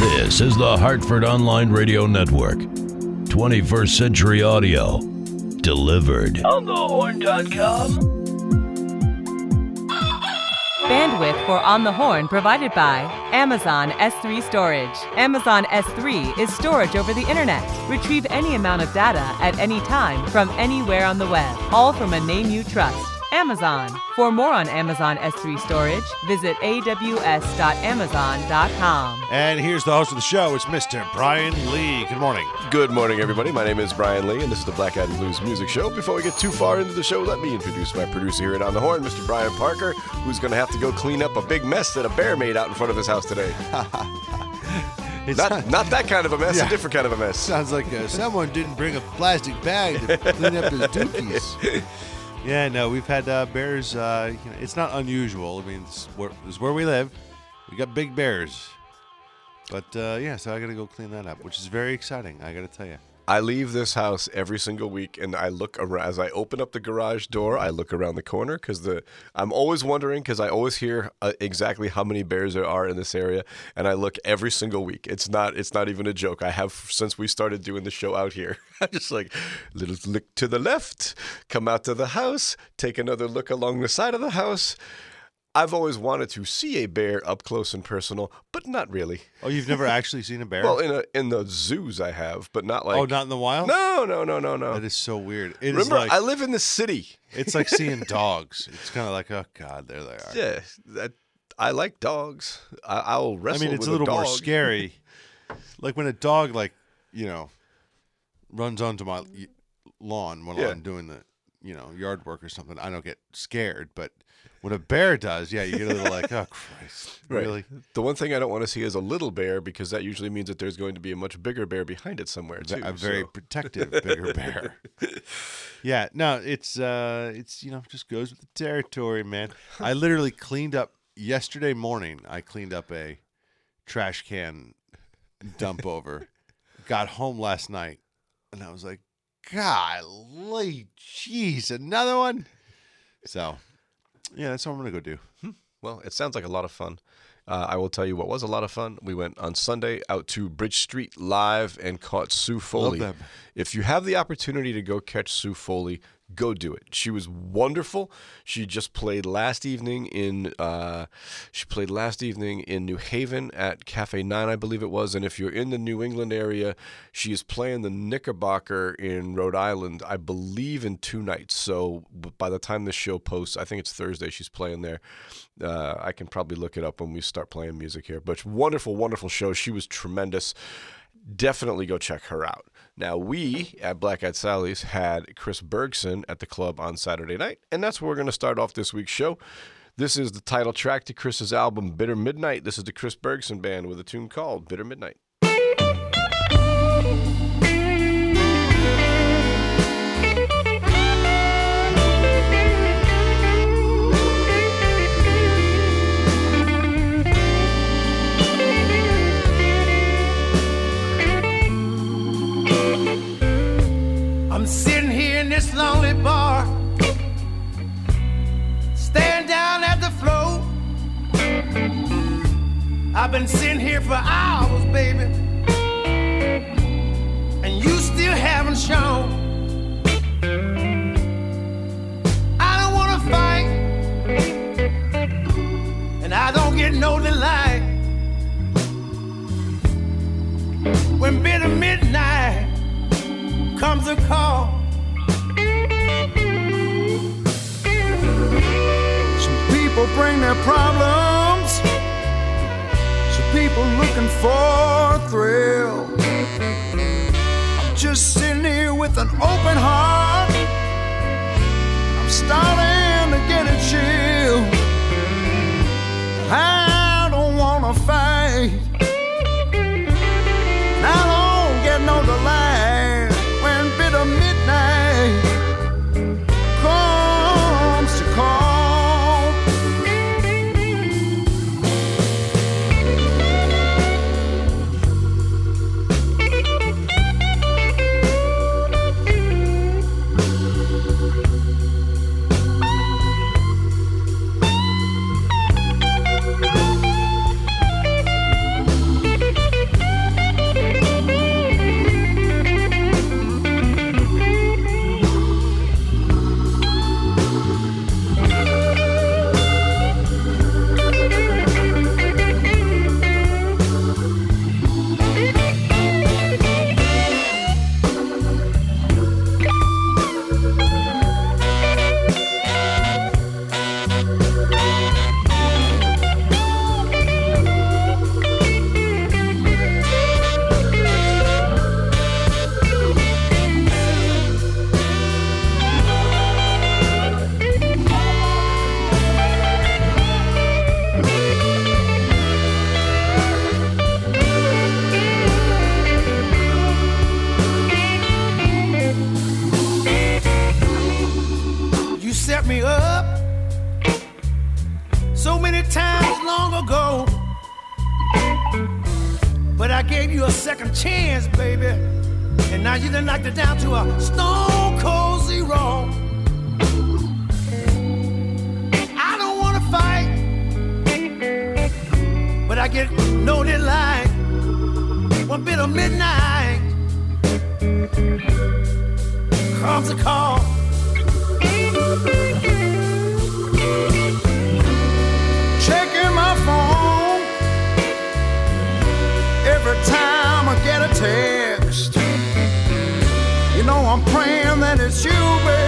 This is the Hartford Online Radio Network. 21st Century Audio. Delivered. On the horn.com. Bandwidth for On the Horn provided by Amazon S3 Storage. Amazon S3 is storage over the internet. Retrieve any amount of data at any time from anywhere on the web, all from a name you trust. Amazon. For more on Amazon S3 storage, visit aws.amazon.com. And here's the host of the show. It's Mr. Brian Lee. Good morning. Good morning, everybody. My name is Brian Lee, and this is the Black Eyed Blues Music Show. Before we get too far into the show, let me introduce my producer here at On the Horn, Mr. Brian Parker, who's going to have to go clean up a big mess that a bear made out in front of his house today. It's Not, not that kind of a mess, Yeah. a different kind of a mess. sounds like uh, someone didn't bring a plastic bag to clean up his dookies. Yeah, no, we've had uh, bears. Uh, you know, it's not unusual. I mean, it's where, where we live. We got big bears. But uh, yeah, so I got to go clean that up, which is very exciting. I got to tell you. I leave this house every single week, and I look around as I open up the garage door. I look around the corner because the I'm always wondering because I always hear uh, exactly how many bears there are in this area, and I look every single week. It's not it's not even a joke. I have since we started doing the show out here. I'm just like little look to the left, come out to the house, take another look along the side of the house. I've always wanted to see a bear up close and personal, but not really. Oh, you've never actually seen a bear? Well, in a, in the zoos I have, but not like oh, not in the wild. no, no, no, no, no. That is so weird. It is Remember, like I live in the city. it's like seeing dogs. It's kind of like, oh god, there they are. Yeah, that, I like dogs. I, I'll I wrestle. mean, it's with a little more dog. scary. like when a dog, like you know, runs onto my y- lawn while Yeah. I'm doing the, you know, yard work or something. I don't get scared, but when a bear does, yeah, you get a little like, oh Christ, Right. really? The one thing I don't want to see is a little bear because that usually means that there's going to be a much bigger bear behind it somewhere too. A very so- protective bigger bear. yeah, no, it's uh, it's you know, just goes with the territory, man. I literally cleaned up yesterday morning. I cleaned up a trash can dump over. Got home last night, and I was like, "Golly, jeez, another one." So, yeah, that's what I'm gonna go do. Well, it sounds like a lot of fun. Uh, I will tell you what was a lot of fun. We went on Sunday out to Bridge Street live and caught Sue Foley. If you have the opportunity to go catch Sue Foley, go do it. She was wonderful. She just played last evening in uh, she played last evening in New Haven at Cafe Nine, I believe it was. And if you're in the New England area, she is playing the Knickerbocker in Rhode Island, I believe, in two nights. So by the time this show posts, I think it's Thursday. She's playing there. Uh, I can probably look it up when we start playing music here. But wonderful, wonderful show. She was tremendous definitely go check her out. Now, we at Black Eyed Sally's had Chris Bergson at the club on Saturday night, and that's where we're going to start off this week's show. This is the title track to Chris's album, Bitter Midnight. This is the Chris Bergson Band with a tune called Bitter Midnight. Lonely bar, staring down at the floor. I've been sitting here for hours, baby, and you still haven't shown. I don't wanna fight, and I don't get no bring their problems. Some people looking for a thrill. I'm just sitting here with an open heart. I'm starting to get a chill. I second chance, baby. And now you done knocked it down to a stone cold zero. I don't wanna fight, but I get no delight One bit of midnight comes a call. text. You know, I'm praying that it's you, baby.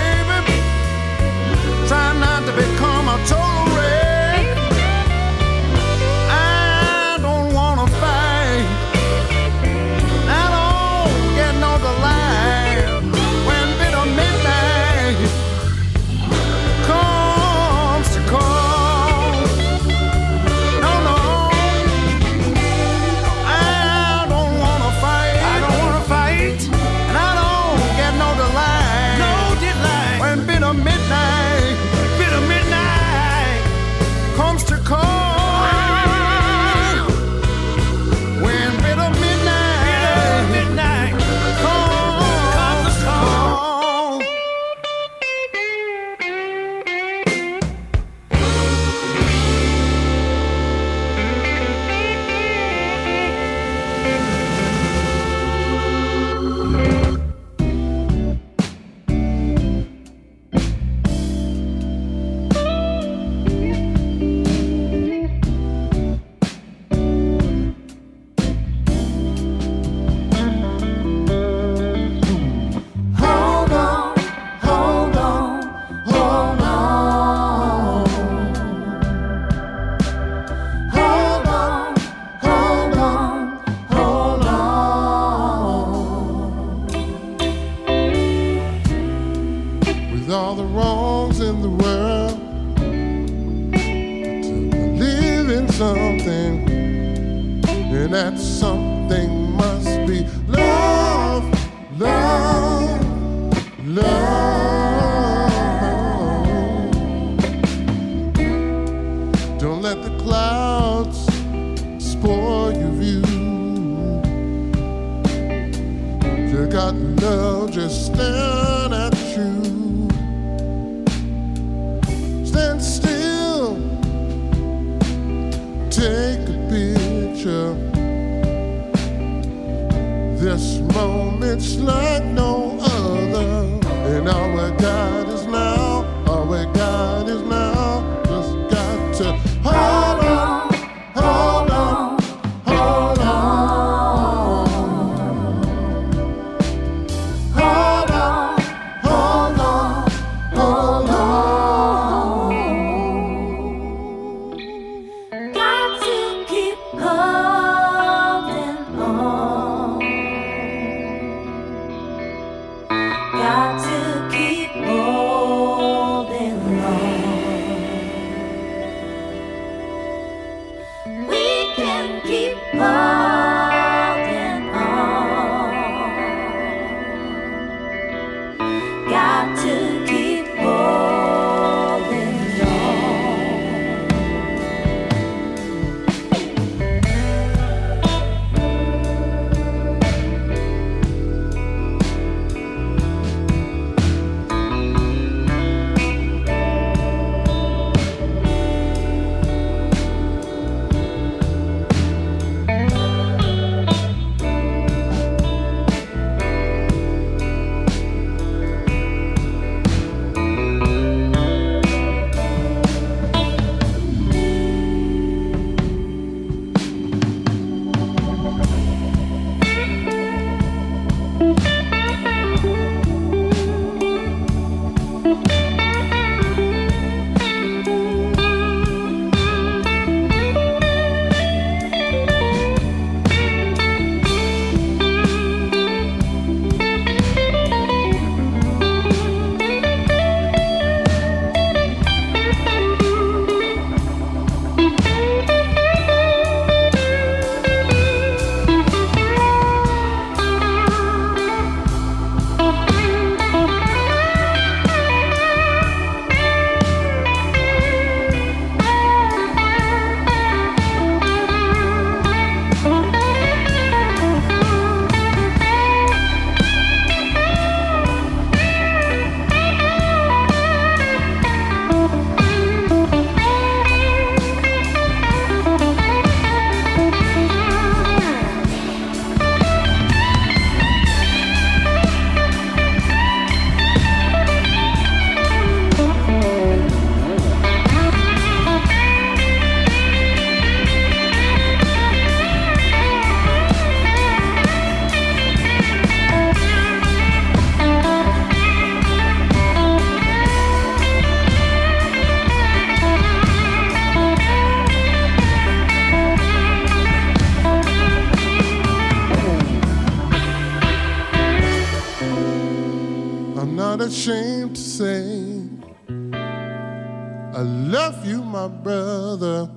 My brother.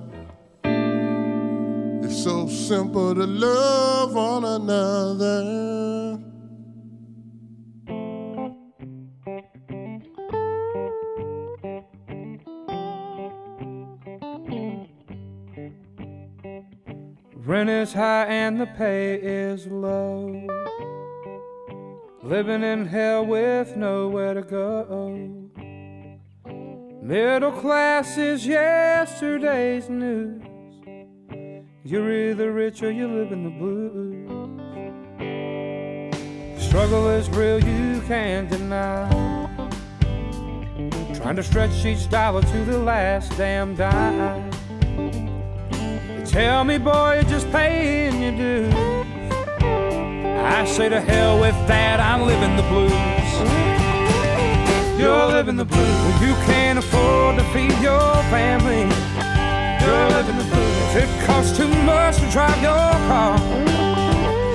It's so simple to love one another. Rent is high and the pay is low. Living in hell with nowhere to go. Middle class is yesterday's news. You're either rich or you live in the blues. Struggle is real, you can't deny. Trying to stretch each dollar to the last damn dime. Tell me, boy, you're just paying your dues. I say to hell with that, I'm living the blues. You're living the blues. You can't afford to feed your family. You're living the blues. It costs too much to drive your car.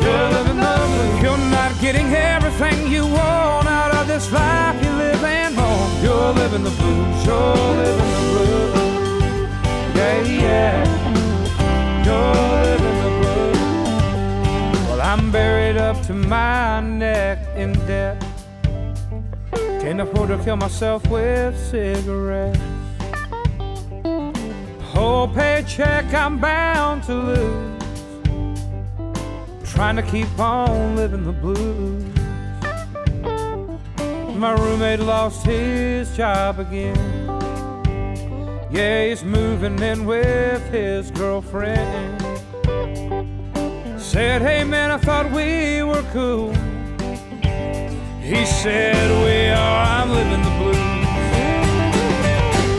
You're living the blues. You're not getting everything you want out of this life you live and home. You're living the blues. You're living the blues. Yeah, yeah. You're living the blues. Well, I'm buried up to my neck in debt. Can't afford to kill myself with cigarettes. Whole paycheck I'm bound to lose. Trying to keep on living the blues. My roommate lost his job again. Yeah, he's moving in with his girlfriend. Said, hey man, I thought we were cool. He said, we are, I'm living the blues.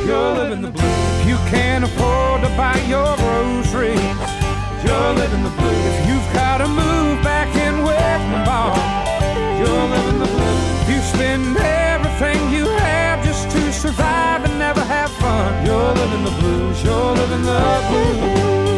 You're living the blues. If You can't afford to buy your groceries. You're living the blues. If you've got to move back in with bar, you're living the blues. If You spend everything you have just to survive and never have fun. You're living the blues. You're living the blues.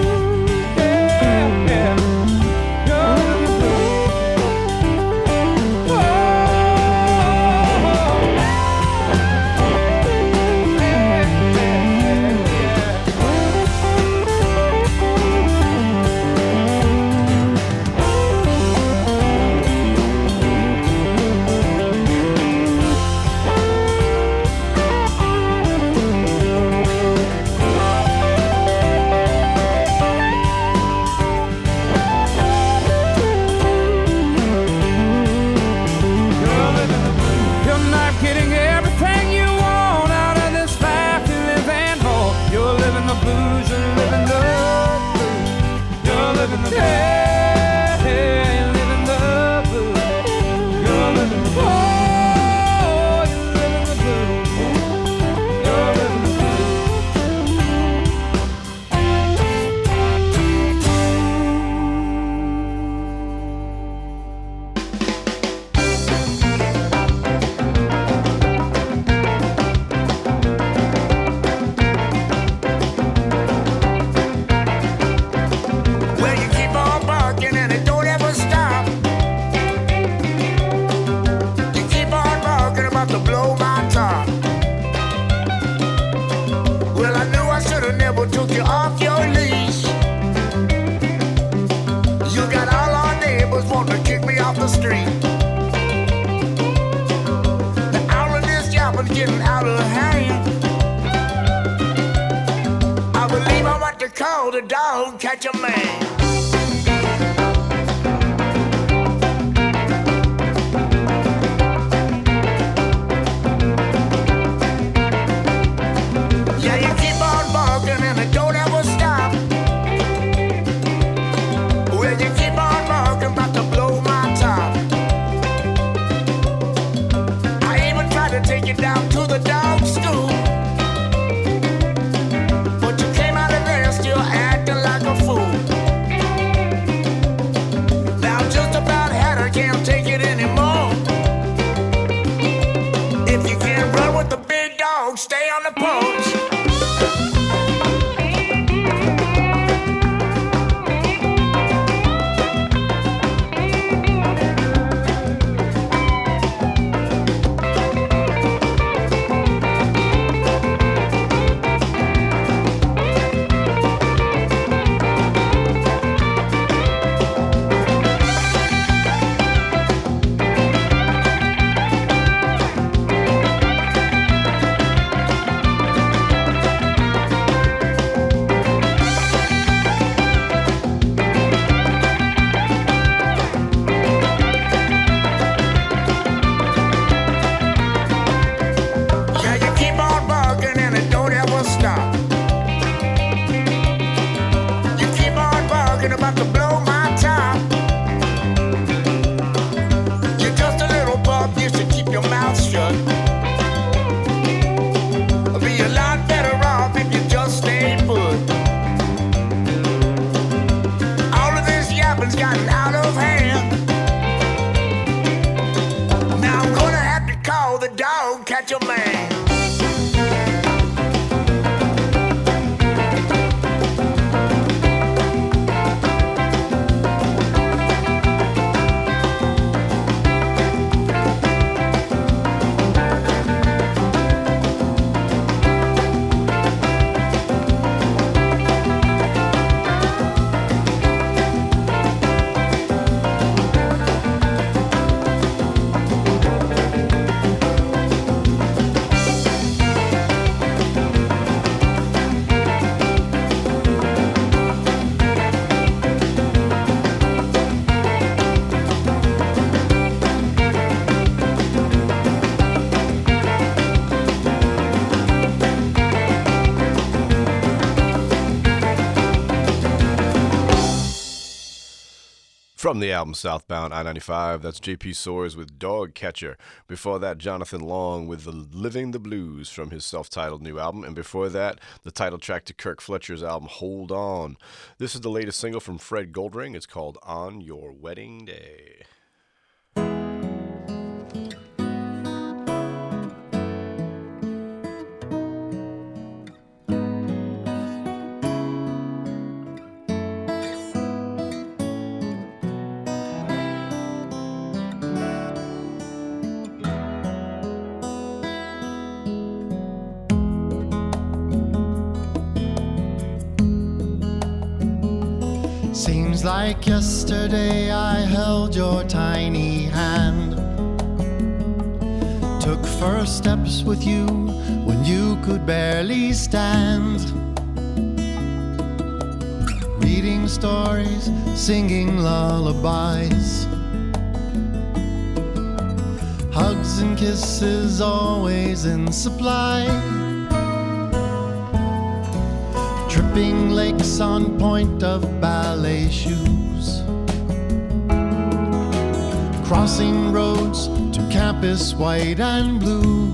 From the album Southbound I 95, that's JP Soares with Dog Catcher. Before that, Jonathan Long with the Living the Blues from his self titled new album. And before that, the title track to Kirk Fletcher's album Hold On. This is the latest single from Fred Goldring. It's called On Your Wedding Day. Like yesterday I held your tiny hand. Took first steps with you when you could barely stand. Reading stories, singing lullabies. Hugs and kisses always in supply. Tripping lakes on point of ballet shoes. Crossing roads to campus white and blue.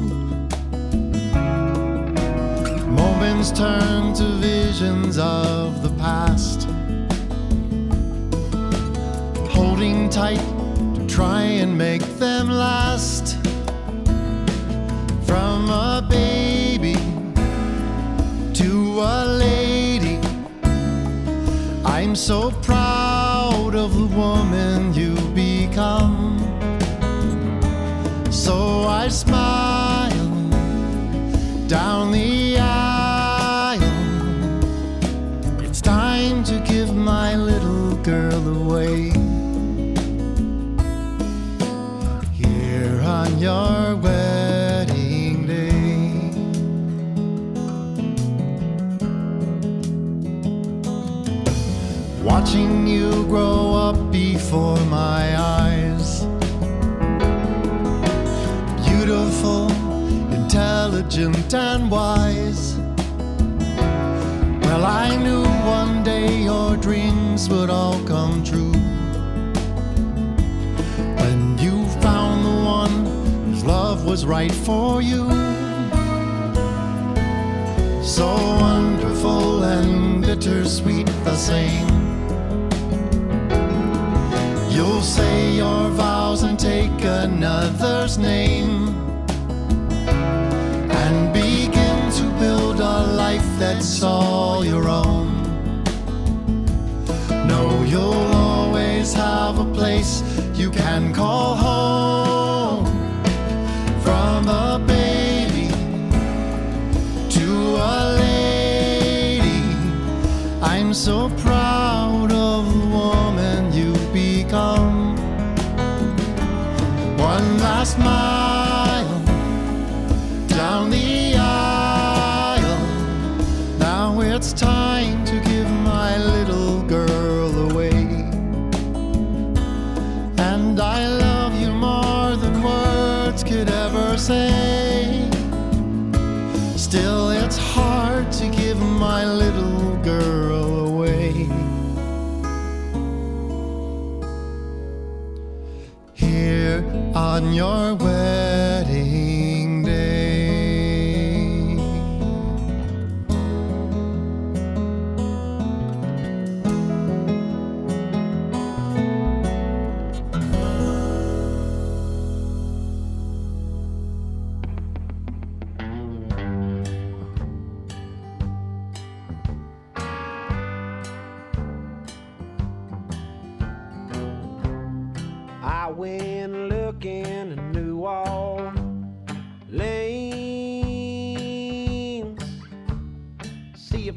Moments turn to visions of the past. Holding tight to try and make them last. From a baby to a lady. I'm so proud of the woman you become. So I smile down the aisle. It's time to give my little girl away. Here on your before my eyes. Beautiful, intelligent, and wise. Well, I knew one day your dreams would all come true. When you found the one whose love was right for you. So wonderful and bittersweet the same. You'll say your vows and take another's name and begin to build a life that's all your own. Know you'll always have a place you can call home. From a baby to a lady, I'm so proud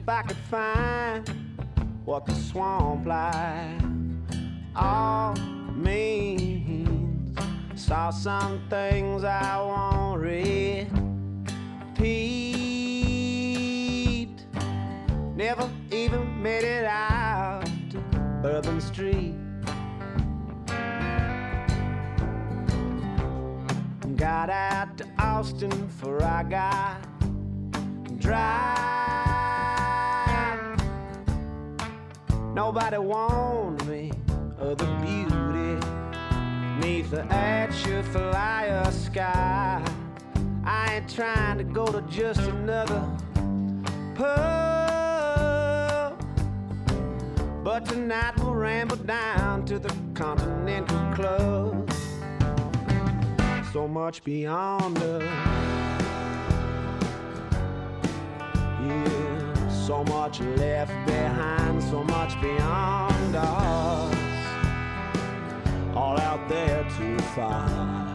if I could find what the swamp life all means. Saw some things I won't repeat. Never even made it out to Bourbon Street. Got out to Austin for I got dry. Nobody warned me of the beauty neath the Atchafalaya sky. I ain't trying to go to just another pub, but tonight we'll ramble down to the Continental Club. So much beyond us. Yeah, so much left behind, so much beyond us. All out there to find.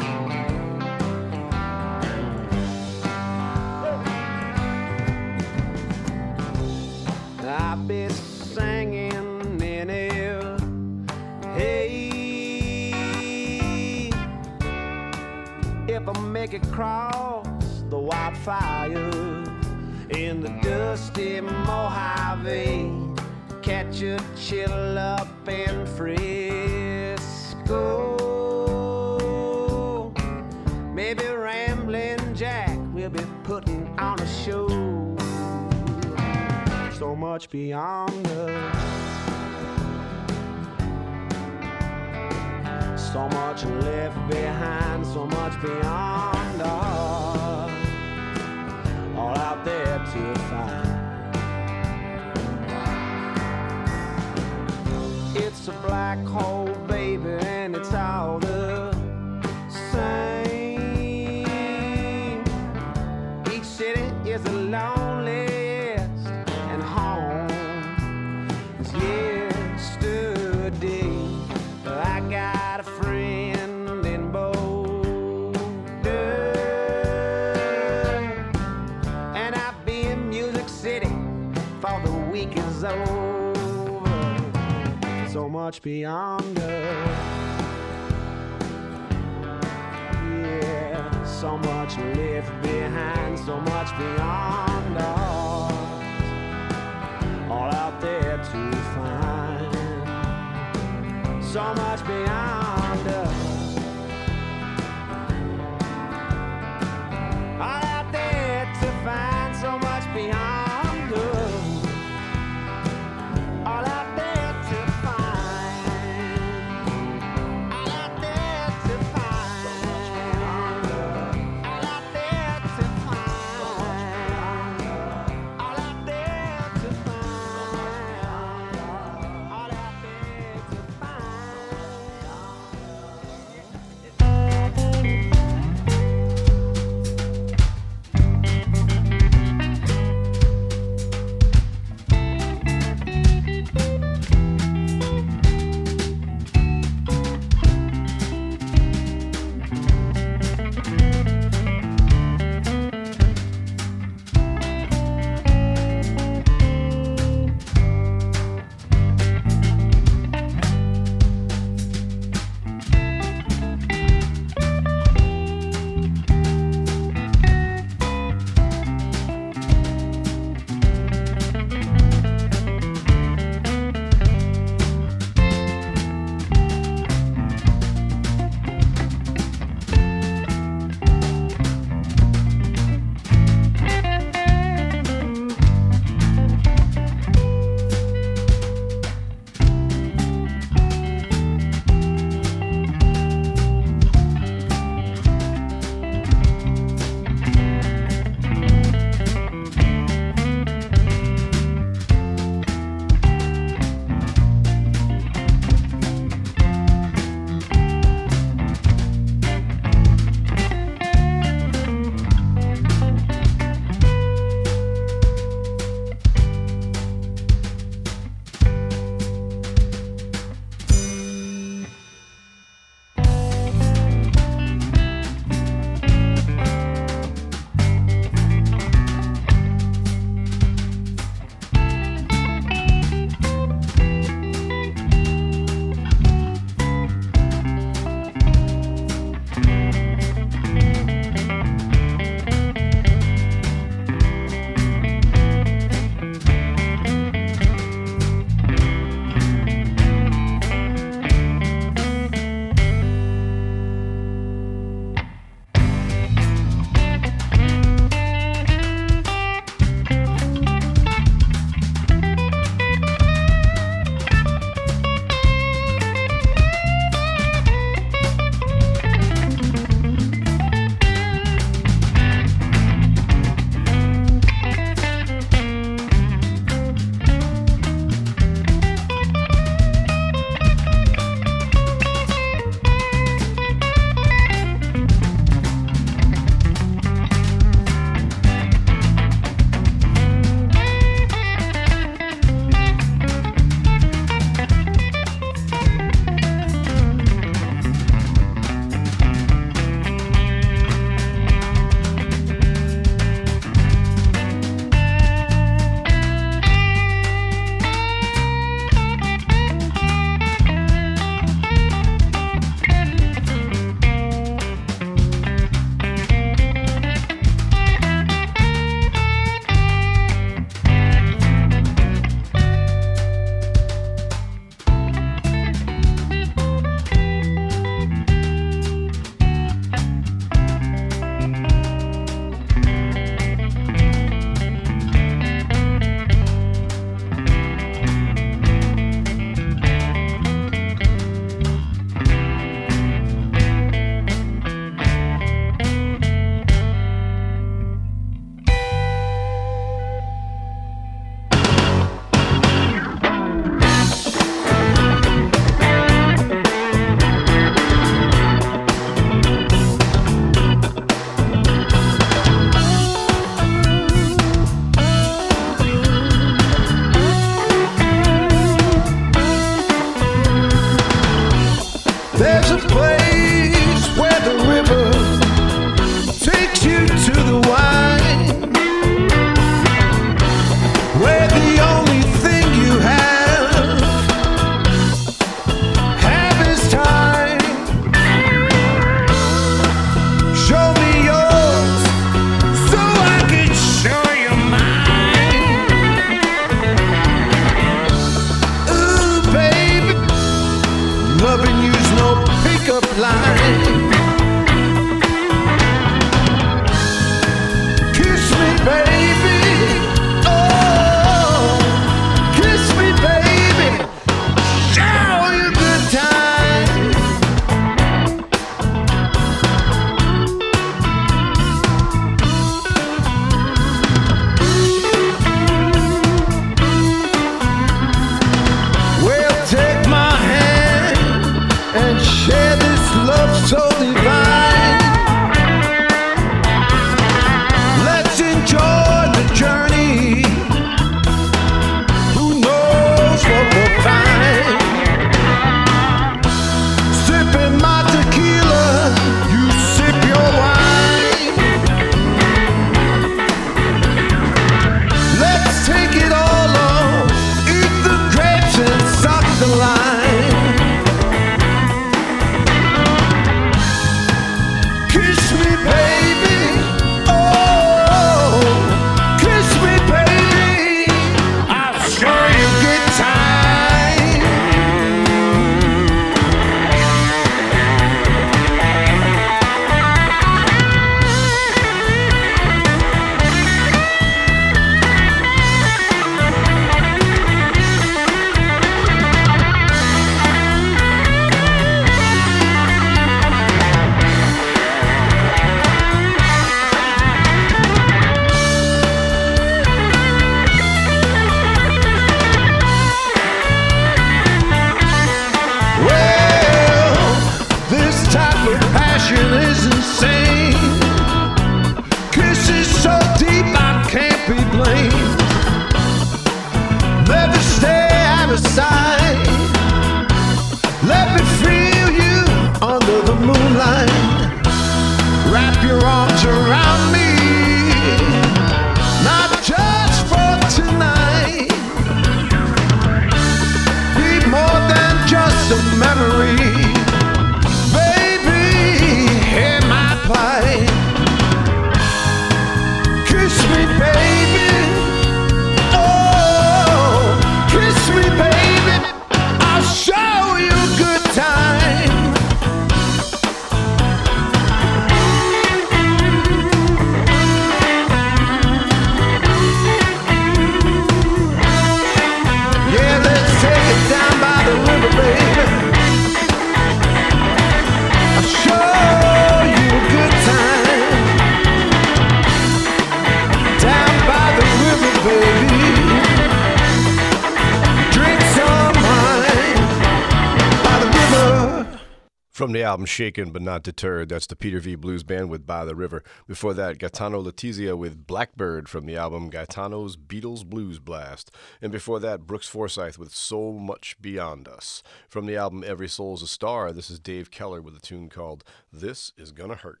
Album Shaken But Not Deterred, that's the Peter V Blues Band with By the River. Before that, Gaetano Letizia with Blackbird from the album Gaetano's Beatles Blues Blast. And before that, Brooks Forsyth with So Much Beyond Us. From the album Every Soul's a Star, this is Dave Keller with a tune called This Is Gonna Hurt.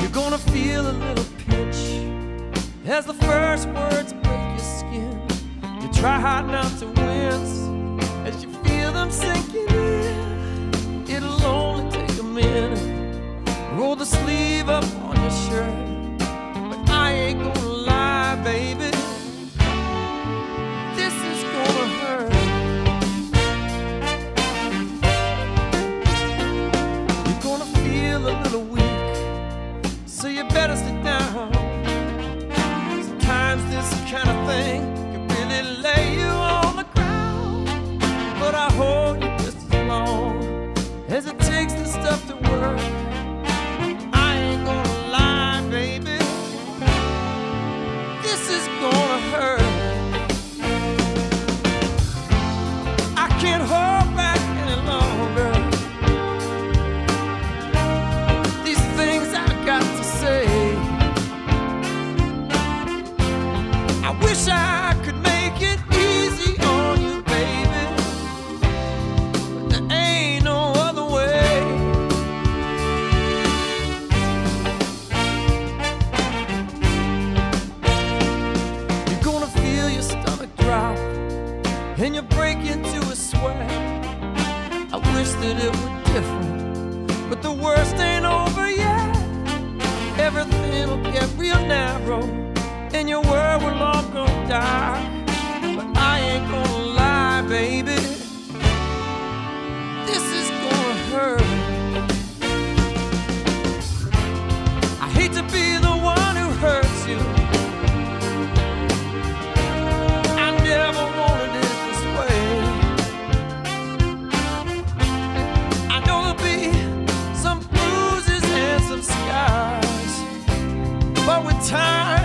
You're gonna feel a little pinch as the first words break your skin. Try hard not to wince as you feel them sinking in. It'll only take a minute. Roll the sleeve up on your shirt. But I ain't gonna lie, baby. This is gonna hurt. You're gonna feel a little weak. So you better sit down. Sometimes this kind of thing hold you just as long as it takes the stuff to work. that it were different. But the worst ain't over yet. Everything'll get real narrow, and your world will all go dark. time.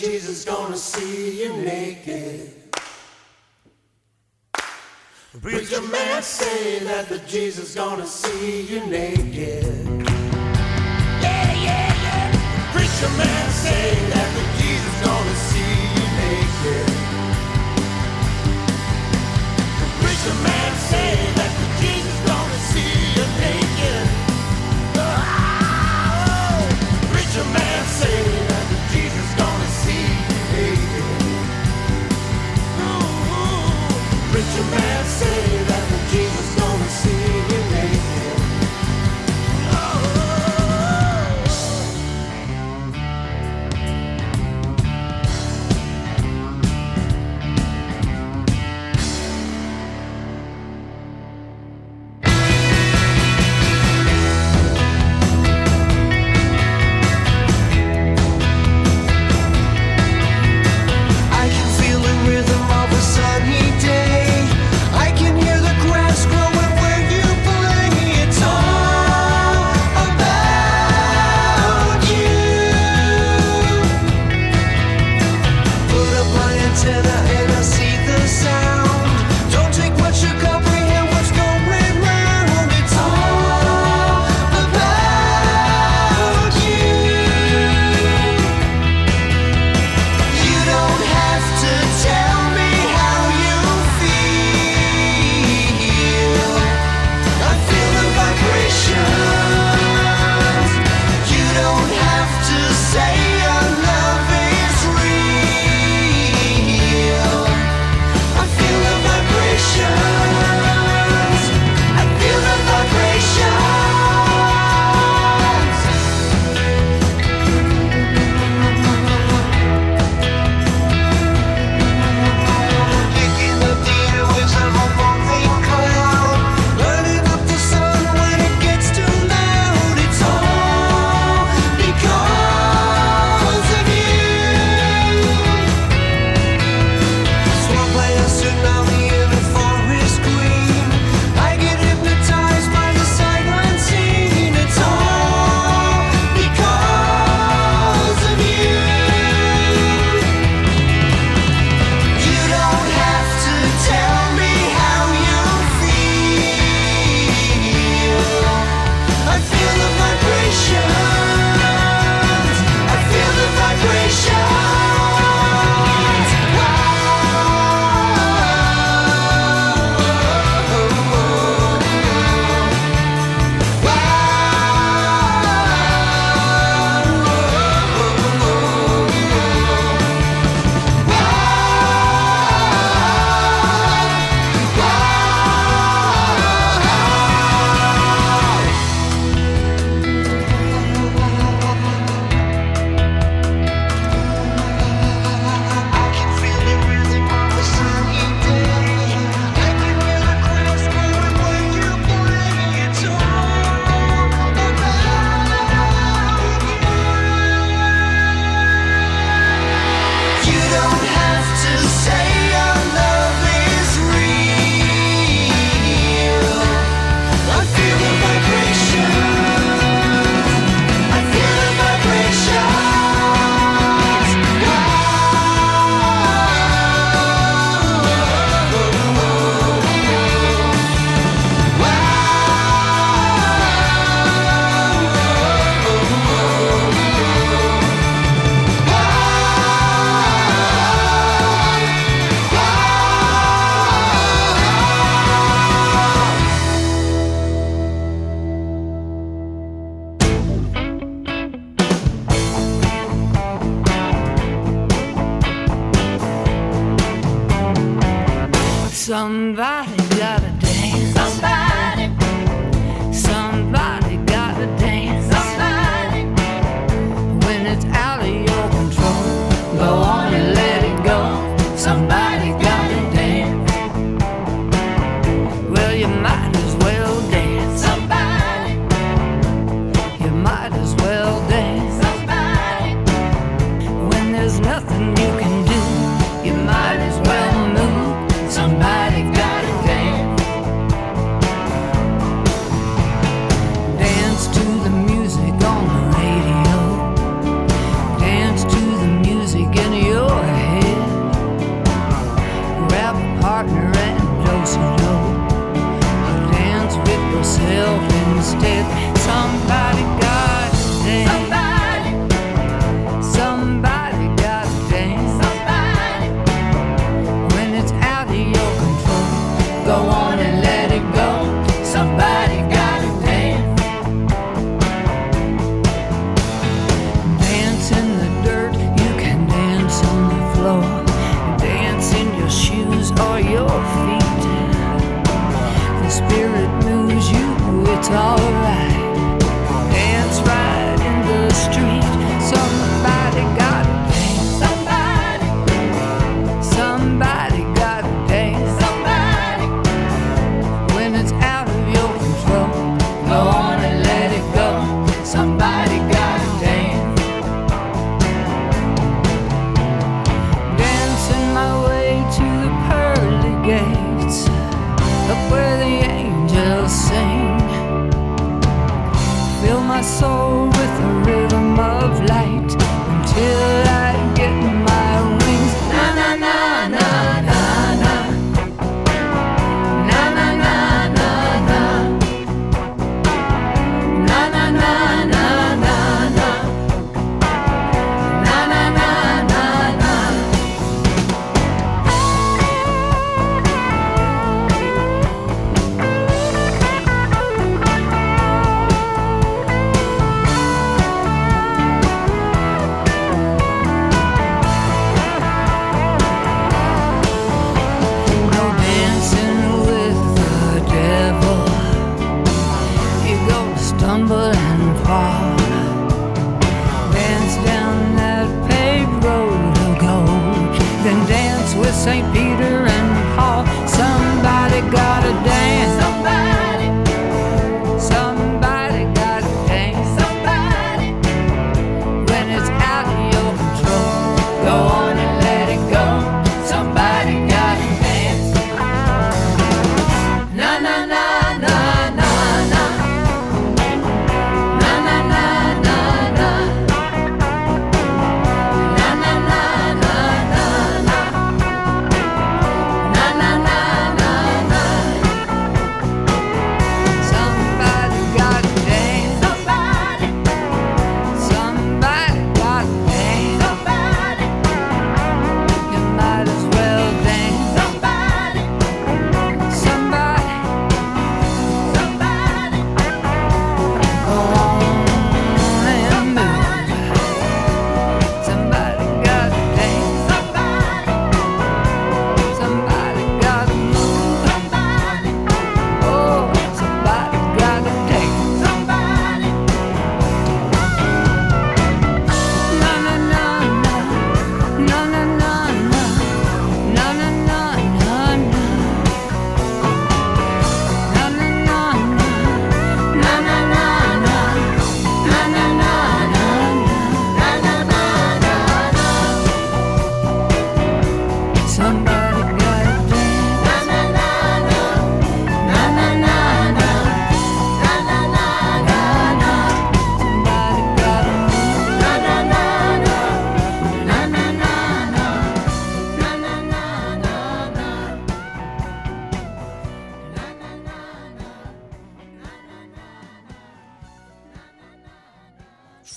Jesus gonna see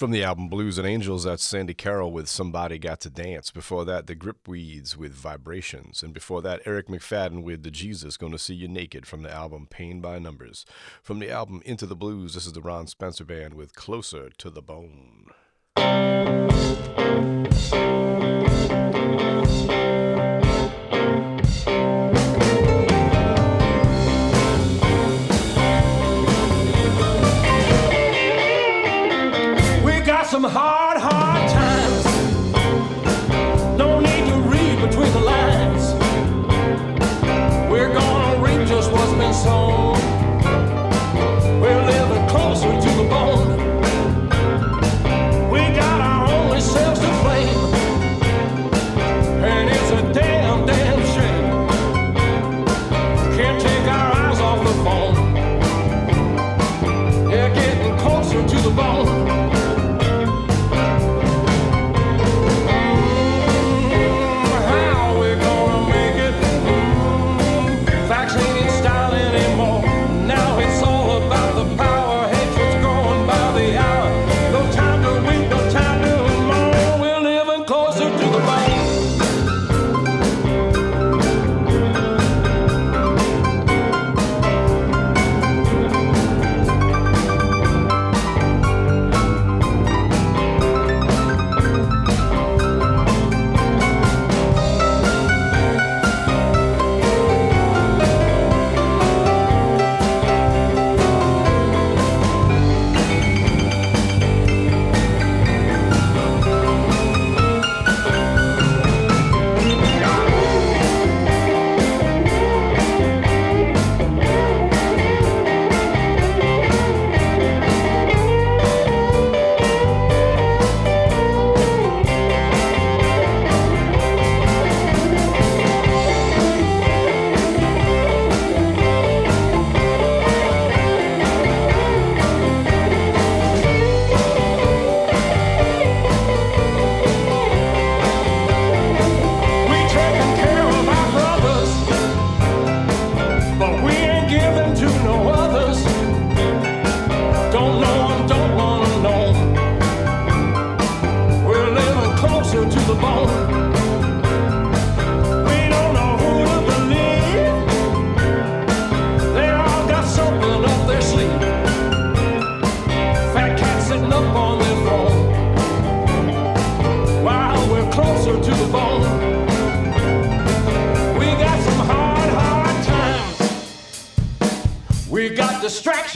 from the album Blues and Angels, that's Sandy Carroll with Somebody Got to Dance. Before that, The Gripweeds with Vibrations. And before that, Eric McFadden with The Jesus Gonna See You Naked from the album Pain by Numbers. From the album Into the Blues, this is the Ron Spencer Band with Closer to the Bone. somehow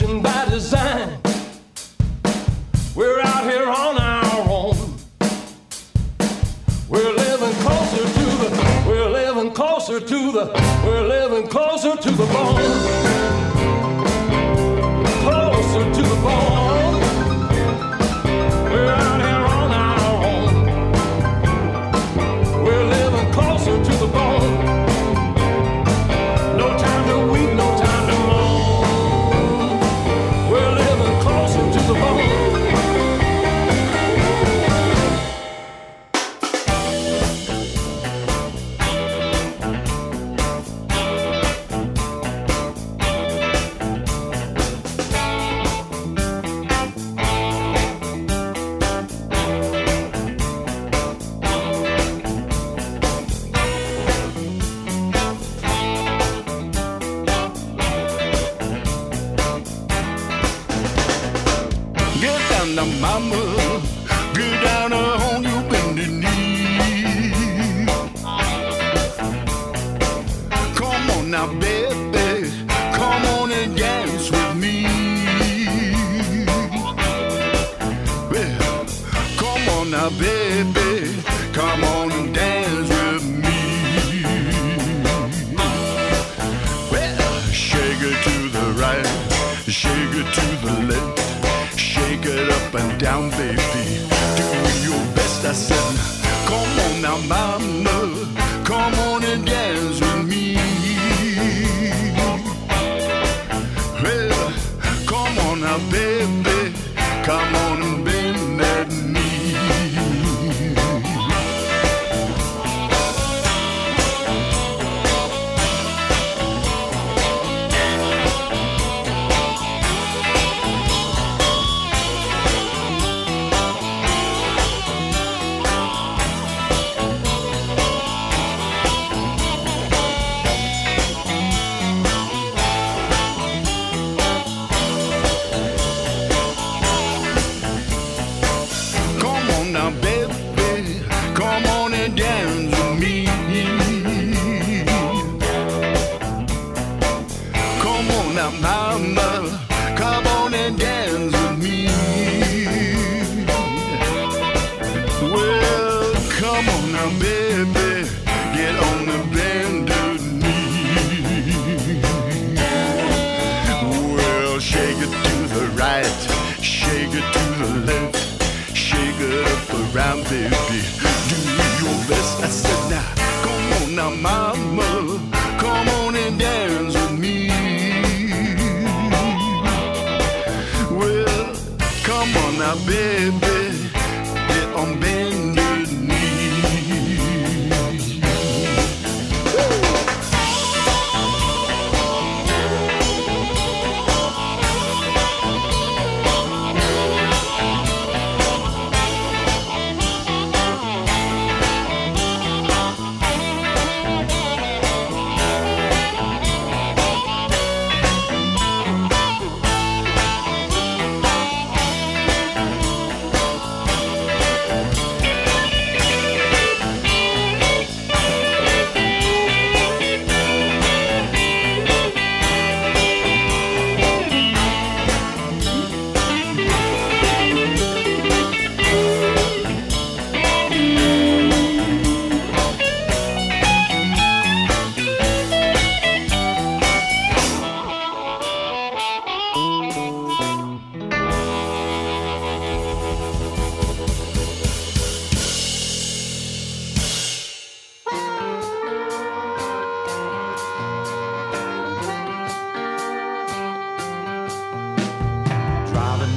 broken by design. We're out here on our own. We're living closer to the, we're living closer to the, we're living closer to the bone.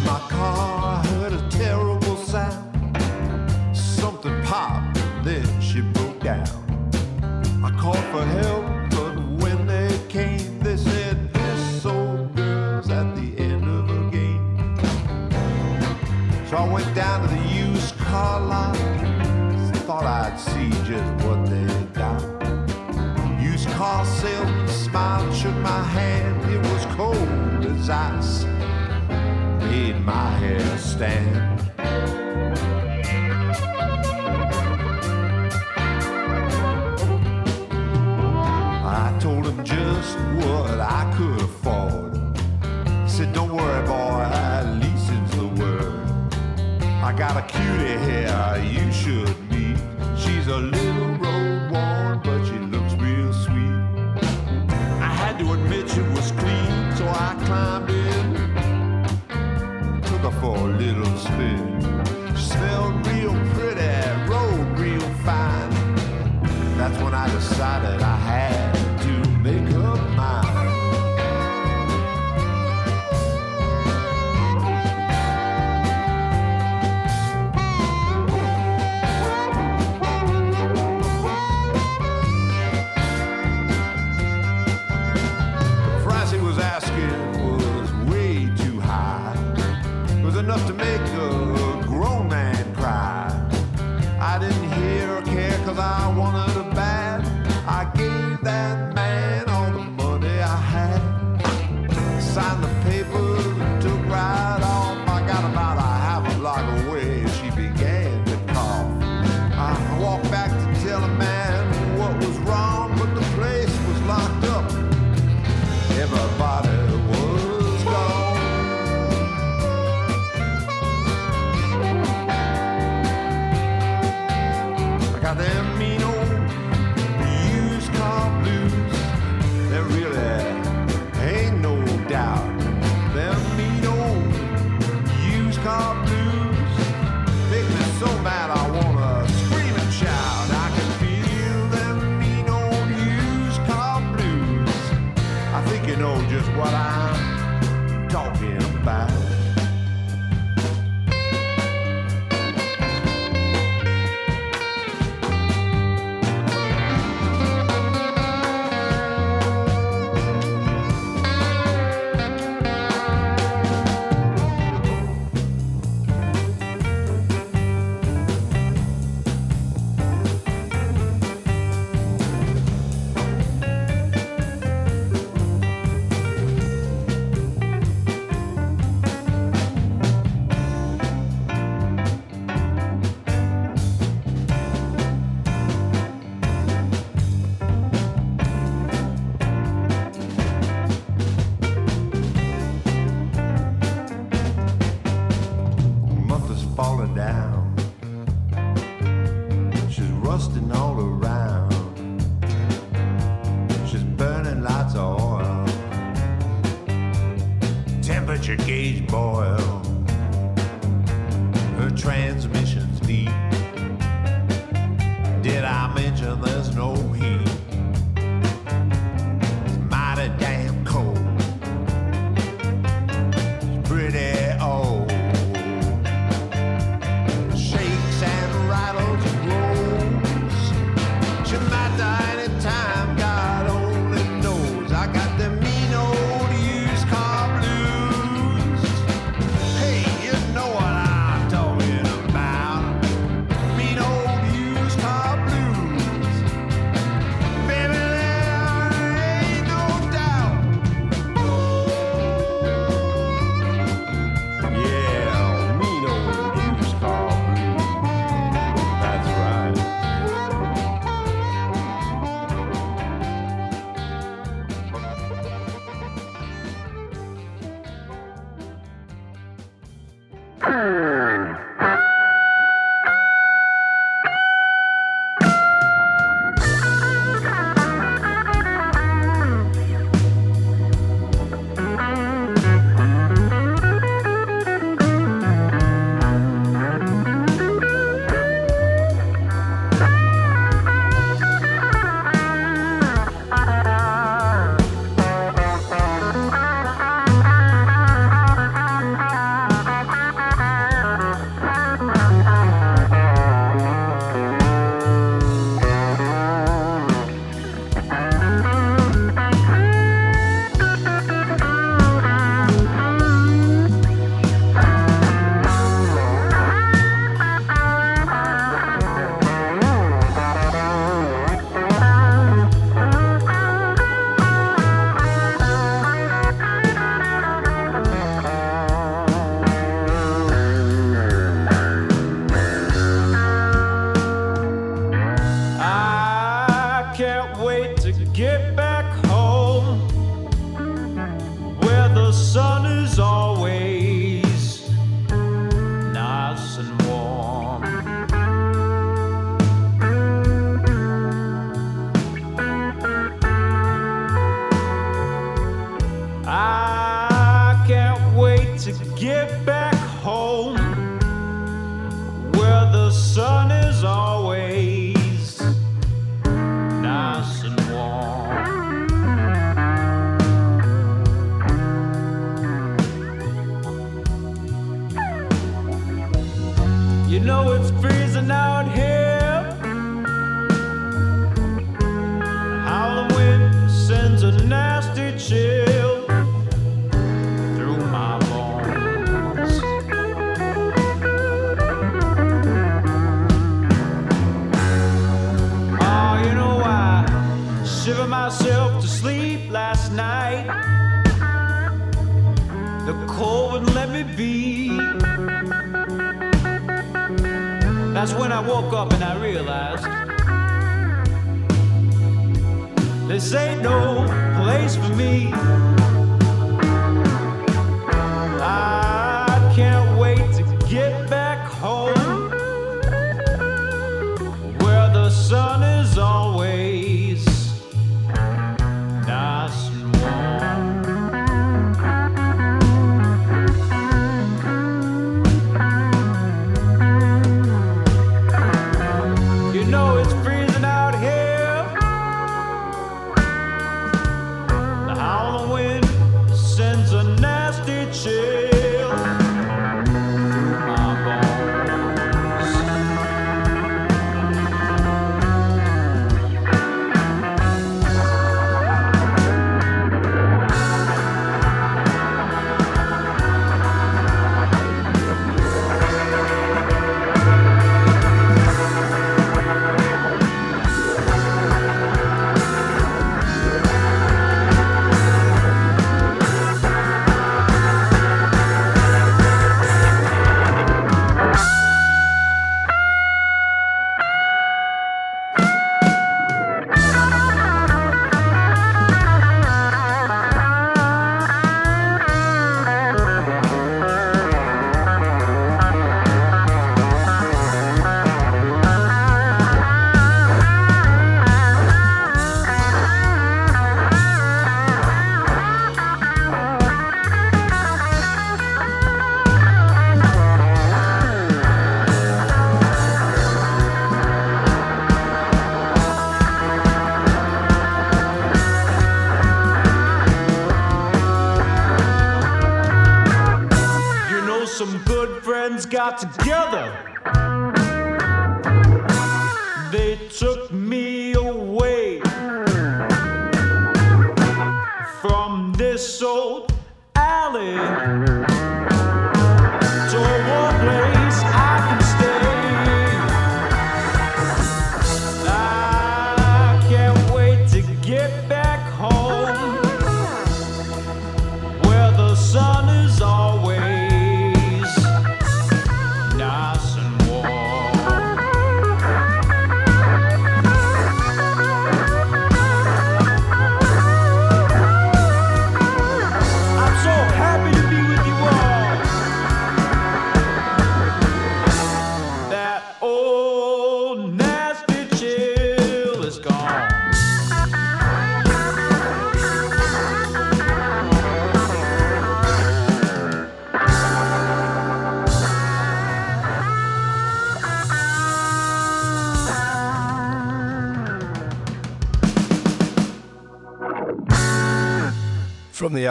my car. stand.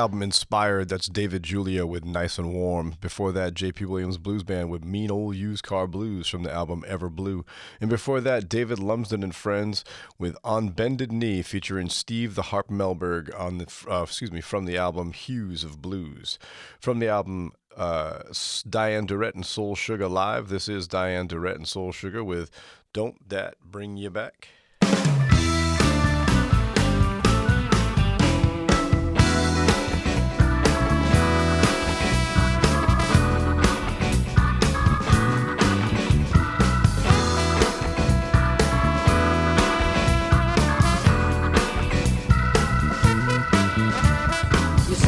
Album Inspired, that's David Julia with Nice and Warm. Before that, J.P. Williams Blues Band with Mean Old Used Car Blues from the album Ever Blue. And before that, David Lumsden and Friends with On Bended Knee featuring Steve the Harp Melberg on the uh, excuse me from the album Hues of Blues. From the album uh, Diane Durrett and Soul Sugar Live, this is Diane Durrett and Soul Sugar with Don't That Bring You Back?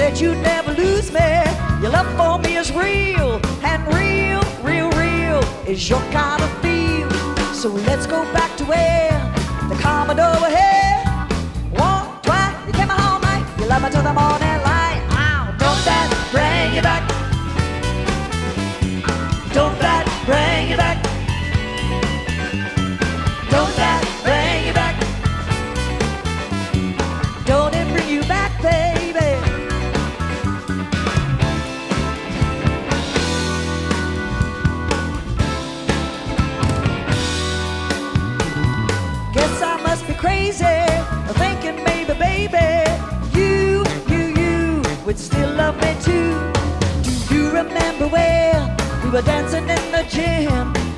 said you'd never lose me. Your love for me is real, and real, real, real is your kind of feel. So let's go back to where the Commodore were. One, two, you came home night, you love me till the morning light. Oh, don't that, bring you back. would still love me too. Do you remember when we were dancing in the gym?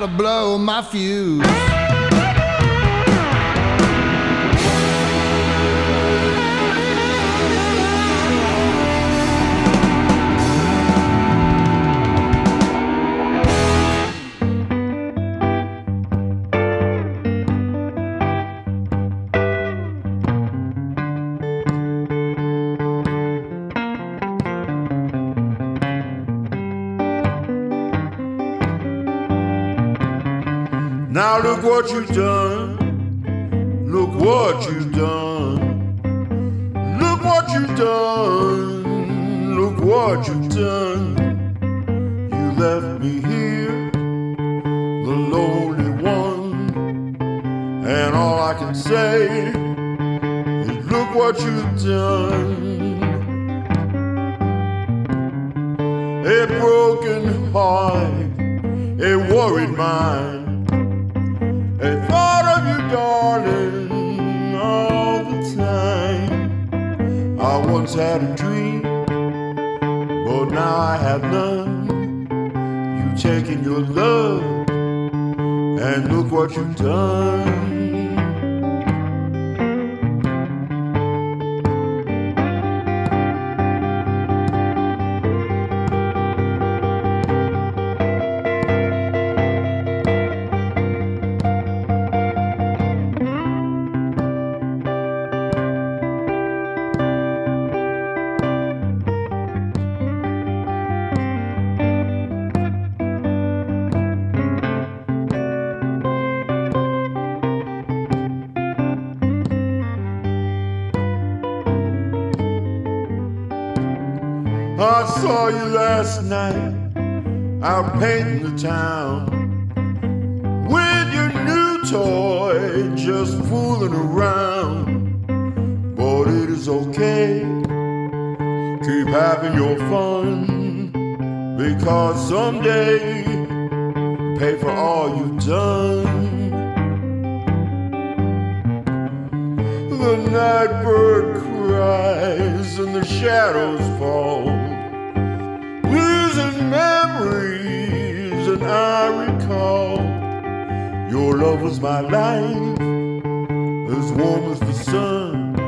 to blow my fuse. saw you last night out painting the town with your new toy, just fooling around. But it is okay, keep having your fun because someday pay for all you've done. The night bird cries and the shadows fall. I recall, your love was my life, as warm as the sun.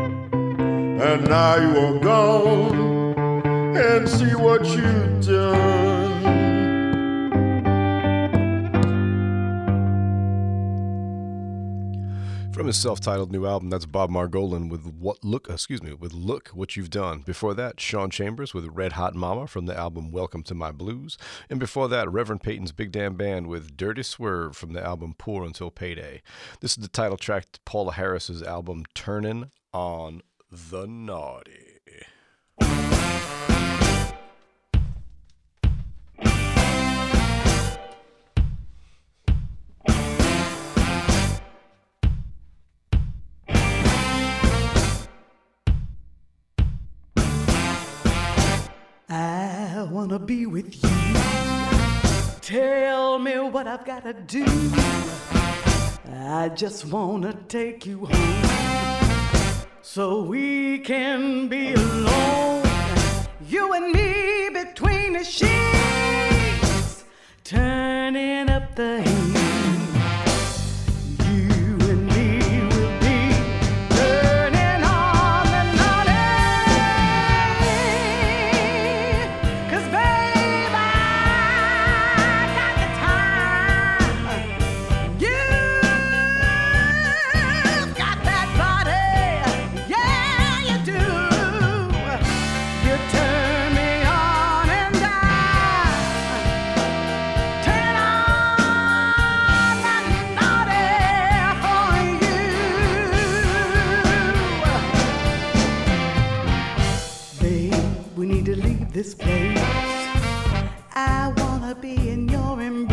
And now you are gone, and see what you've done. His self-titled new album, that's Bob Margolin with what look, excuse me, with look what you've done. Before that, Sean Chambers with Red Hot Mama from the album Welcome to My Blues, and before that, Reverend Peyton's Big Damn Band with Dirty Swerve from the album Poor Until Payday. This is the title track to Paula Harris's album Turnin' on the Naughty. Wanna be with you. Tell me what I've gotta do. I just wanna take you home so we can be alone. You and me between the sheets, turning up the heat. This place. I wanna be in your embrace.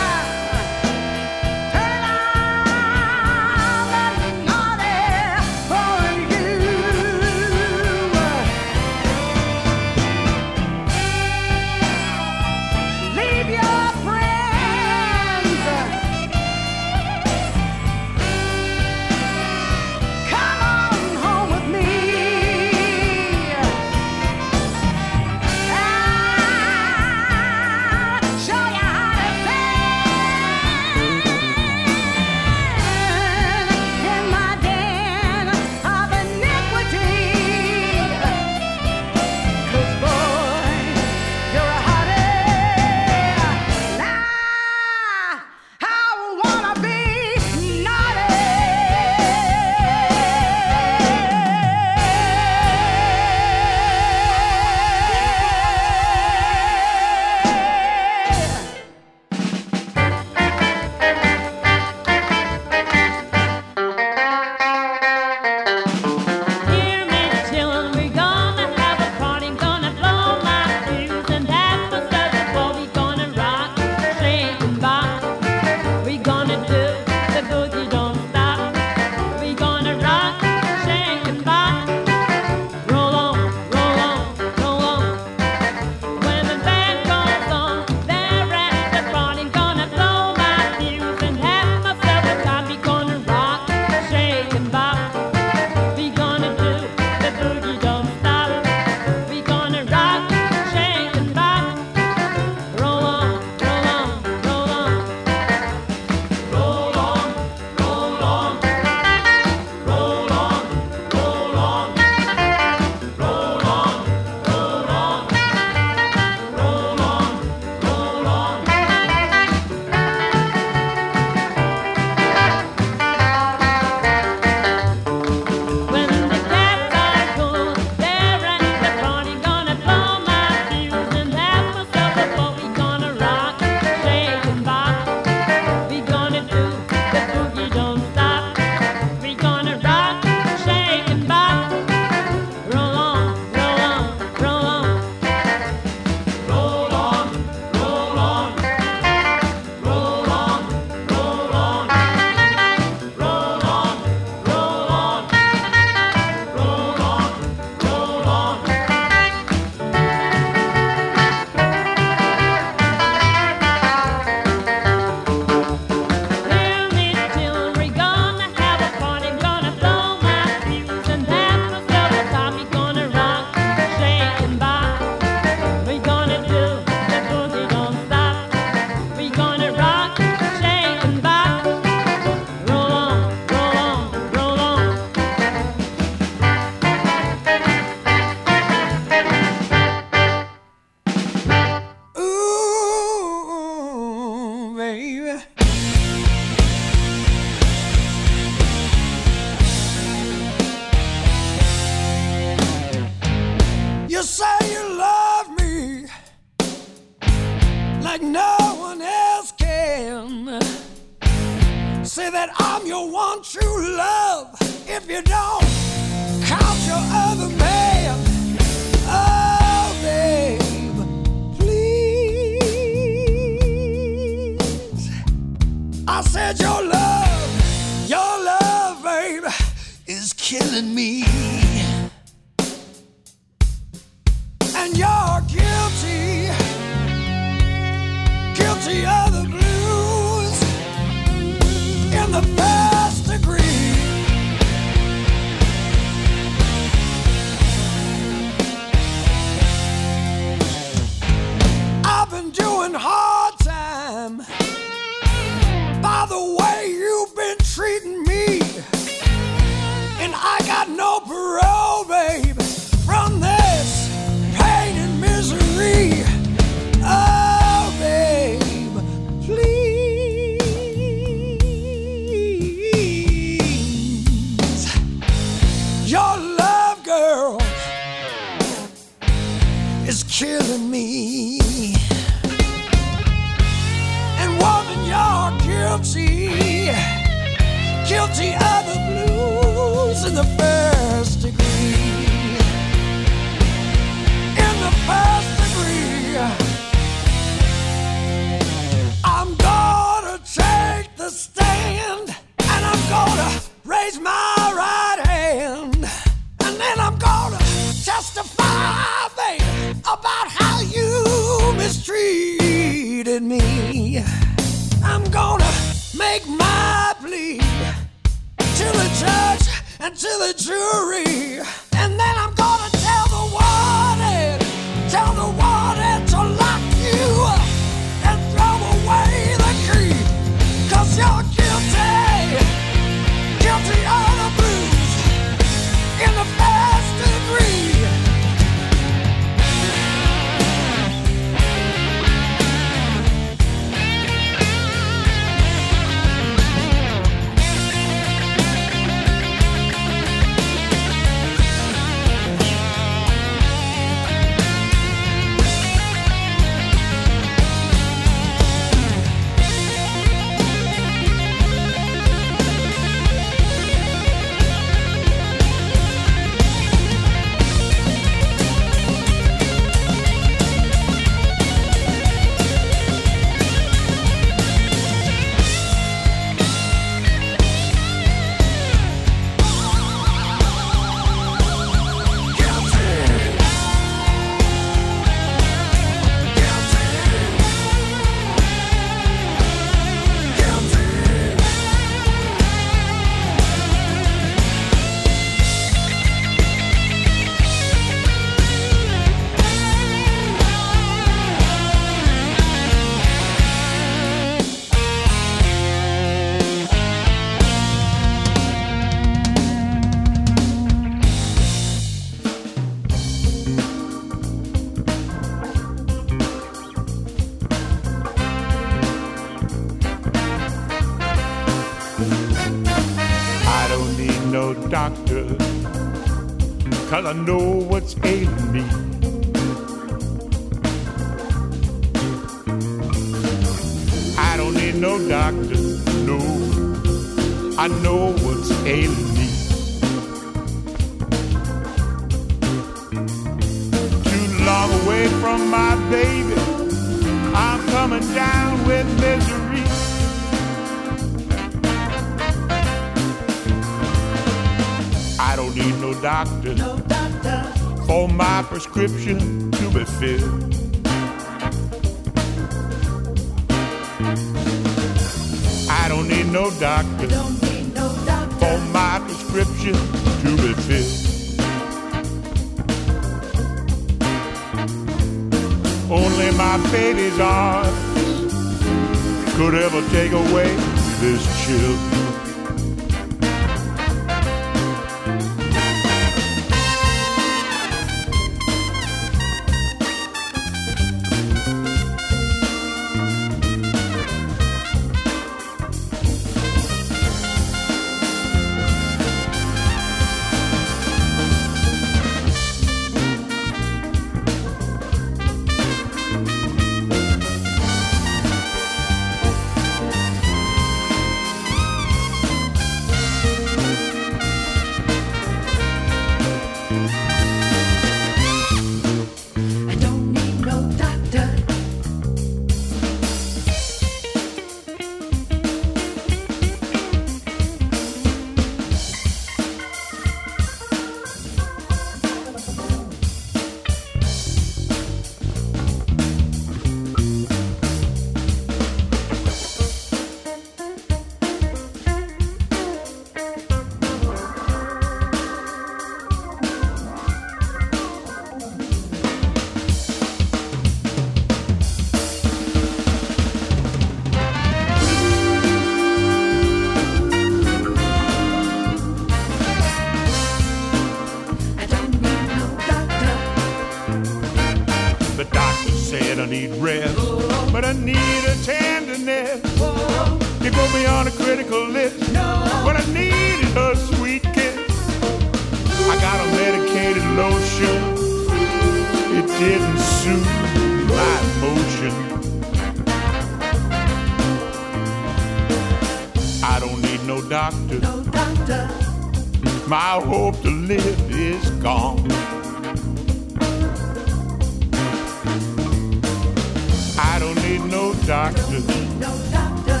I don't need no doctor. no doctor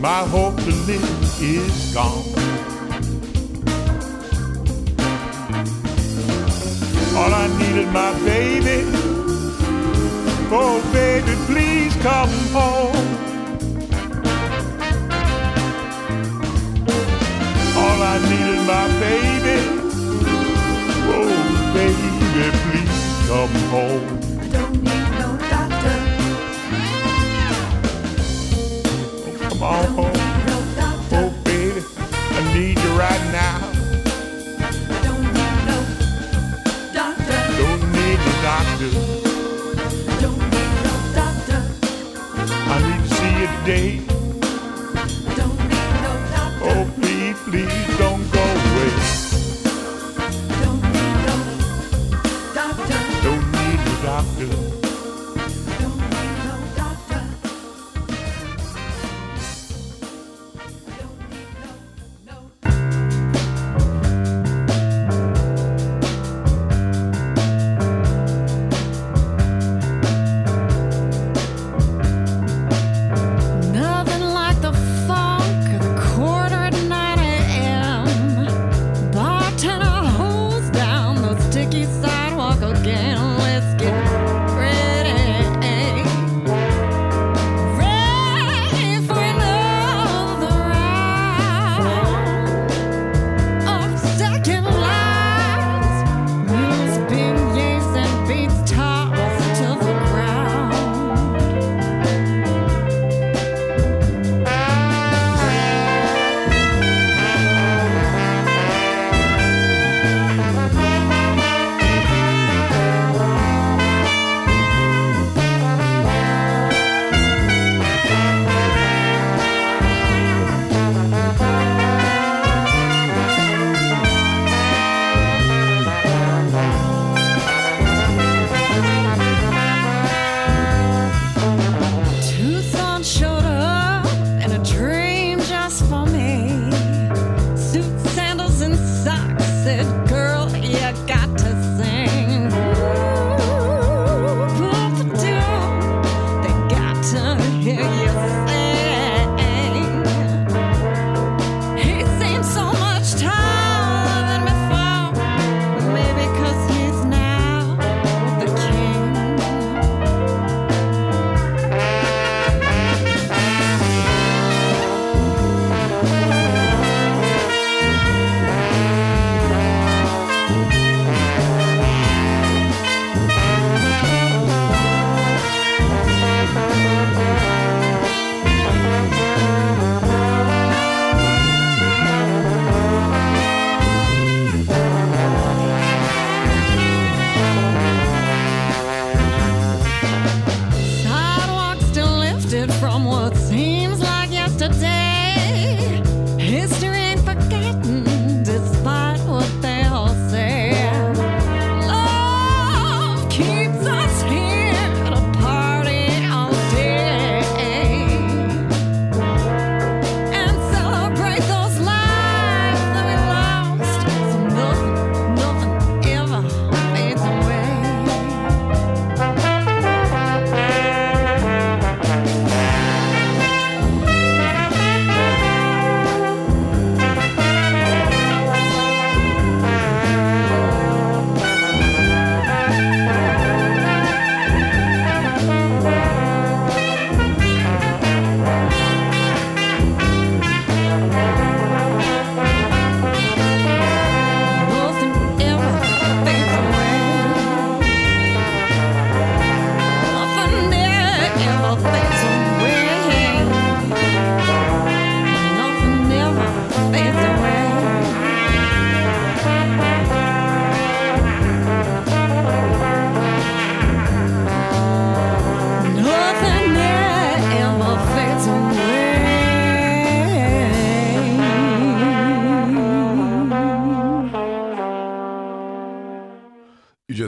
My hope to live is gone. All I need is my baby. Oh, baby, please come home. All I need is my baby. Oh, baby, please come home. I don't need no doctor. Come on home. Oh, baby, I need you right now. Don't need no doctor. Don't need the doctor. Don't need no doctor. I need to see you today.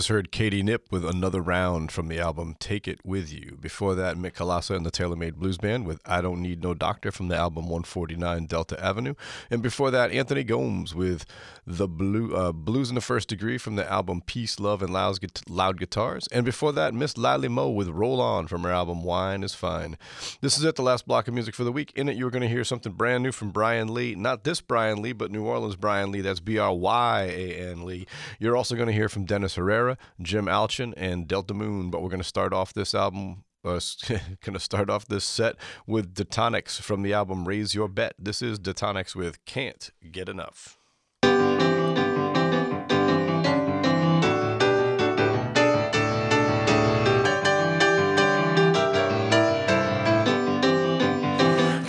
Just heard Katie Knipp with another round from the album Take It With You. Before that, Mick Kolassa and the Taylor Made Blues Band with I Don't Need No Doctor from the album 149 Delta Avenue. And before that, Anthony Gomes with the Blue, uh, Blues in the First Degree from the album Peace, Love, and Loud, Loud Guitars. And before that, Miss Lily Moe with Roll On from her album Wine is Fine. This is it, the last block of music for the week. In it, you're going to hear something brand new from Brian Lee. Not this Brian Lee, but New Orleans Brian Lee. That's B R Y A N Lee. You're also going to hear from Dennis Herrera, Jim Allchin, and Delta Moon. But we're going to start off this album. Uh, going to start off this set with Detonics from the album Raise Your Bet. This is Detonics with Can't Get Enough.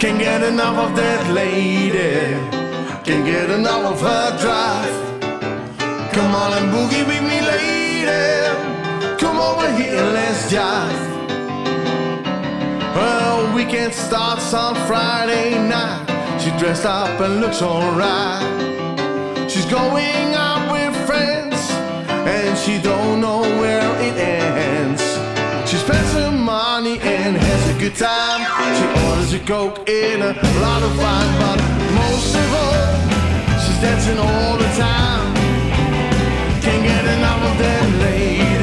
Can't get enough of that lady. Can't get enough of her drive. Come on and boogie with me, lady. Come over here and let's jive. Well, weekend starts on Friday night. She dressed up and looks alright. She's going out with friends, and she don't know where it ends. She spends her money and has a good time. She orders a coke in a lot of wine, but most of all, she's dancing all the time. Get enough of that lady.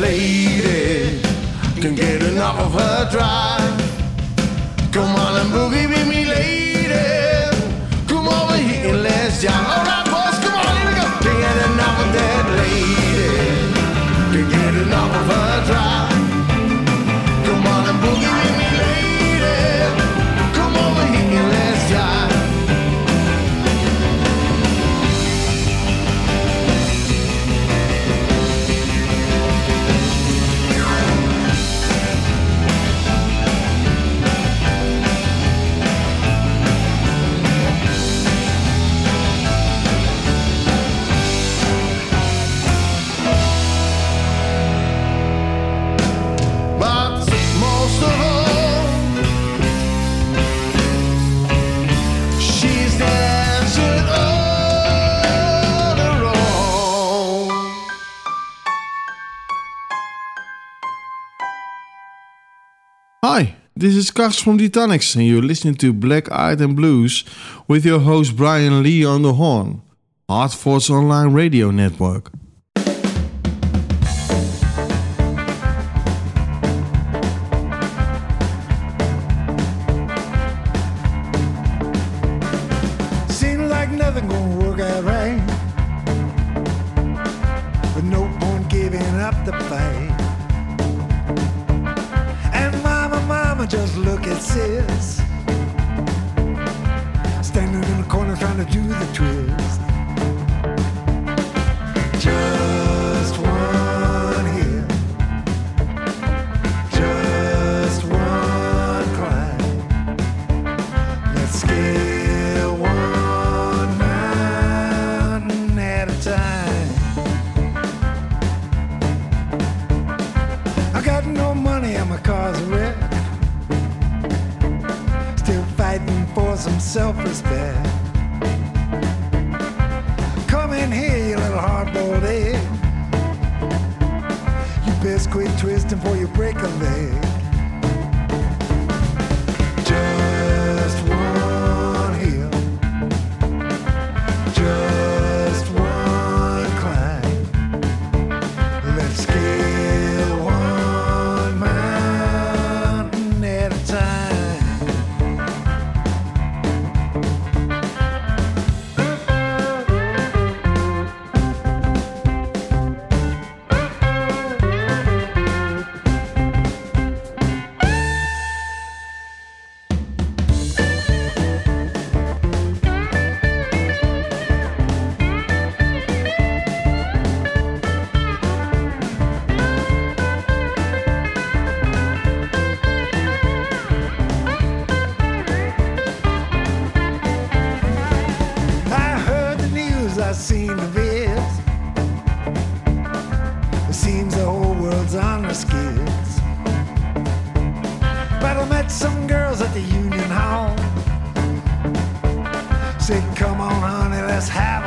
Lady. Can't get enough of her drive. Come on and boogie with me, lady. Come over here and let's jive. This is Kars from Detonics, and you're listening to Black Eyed and Blues with your host Brian Lee on the horn. Hartford's online radio network. the whole world's on her skids. But I met some girls at the Union Hall. Say, come on, honey, let's have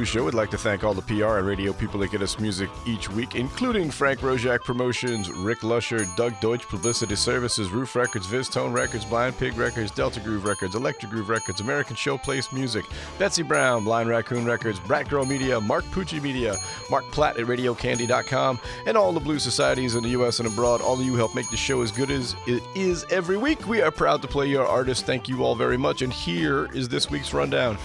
the Black Eyed and Blue Show would like to thank all the PR and radio people that get us music each week, including Frank Roszak Promotions, Rick Lusher, Doug Deutsch Publicity Services, Ruf Records, VizzTone Records, Blind Pig Records, Delta Groove Records, Electric Groove Records, American Showplace Music, Betsy Brown, Blind Raccoon Records, Brat Girl Media, Mark Pucci Media, Mark Platt at RadioCandy.com, and all the blues societies in the U.S. and abroad. All of you help make the show as good as it is every week. We are proud to play your artists. Thank you all very much. And here is this week's rundown.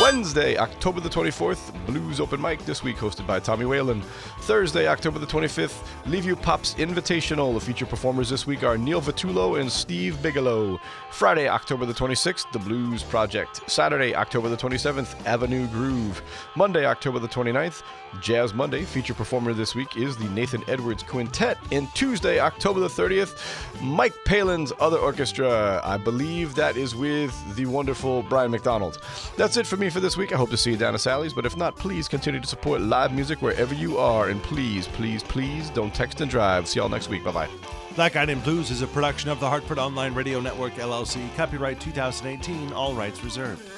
Wednesday, October the 24th, Blues Open Mic this week, hosted by Tommy Whalen. Thursday, October the 25th, Leave You Pops Invitational. The featured performers this week are Neil Vitullo and Steve Bigelow. Friday, October the 26th, The Blues Project. Saturday, October the 27th, Avenue Groove. Monday, October the 29th, Jazz Monday. Feature performer this week is the Nathan Edwards Quintet. And Tuesday, October the 30th, Mike Palin's Other Orchestra. I believe that is with the wonderful Brian McDonald. That's it for me for this week. I hope to see you down at Sally's, but if not, please continue to support live music wherever you are. And please, please, please don't text and drive. See y'all next week. Bye bye. Black Eyed and Blues is a production of the Hartford Online Radio Network, LLC. Copyright 2018, all rights reserved.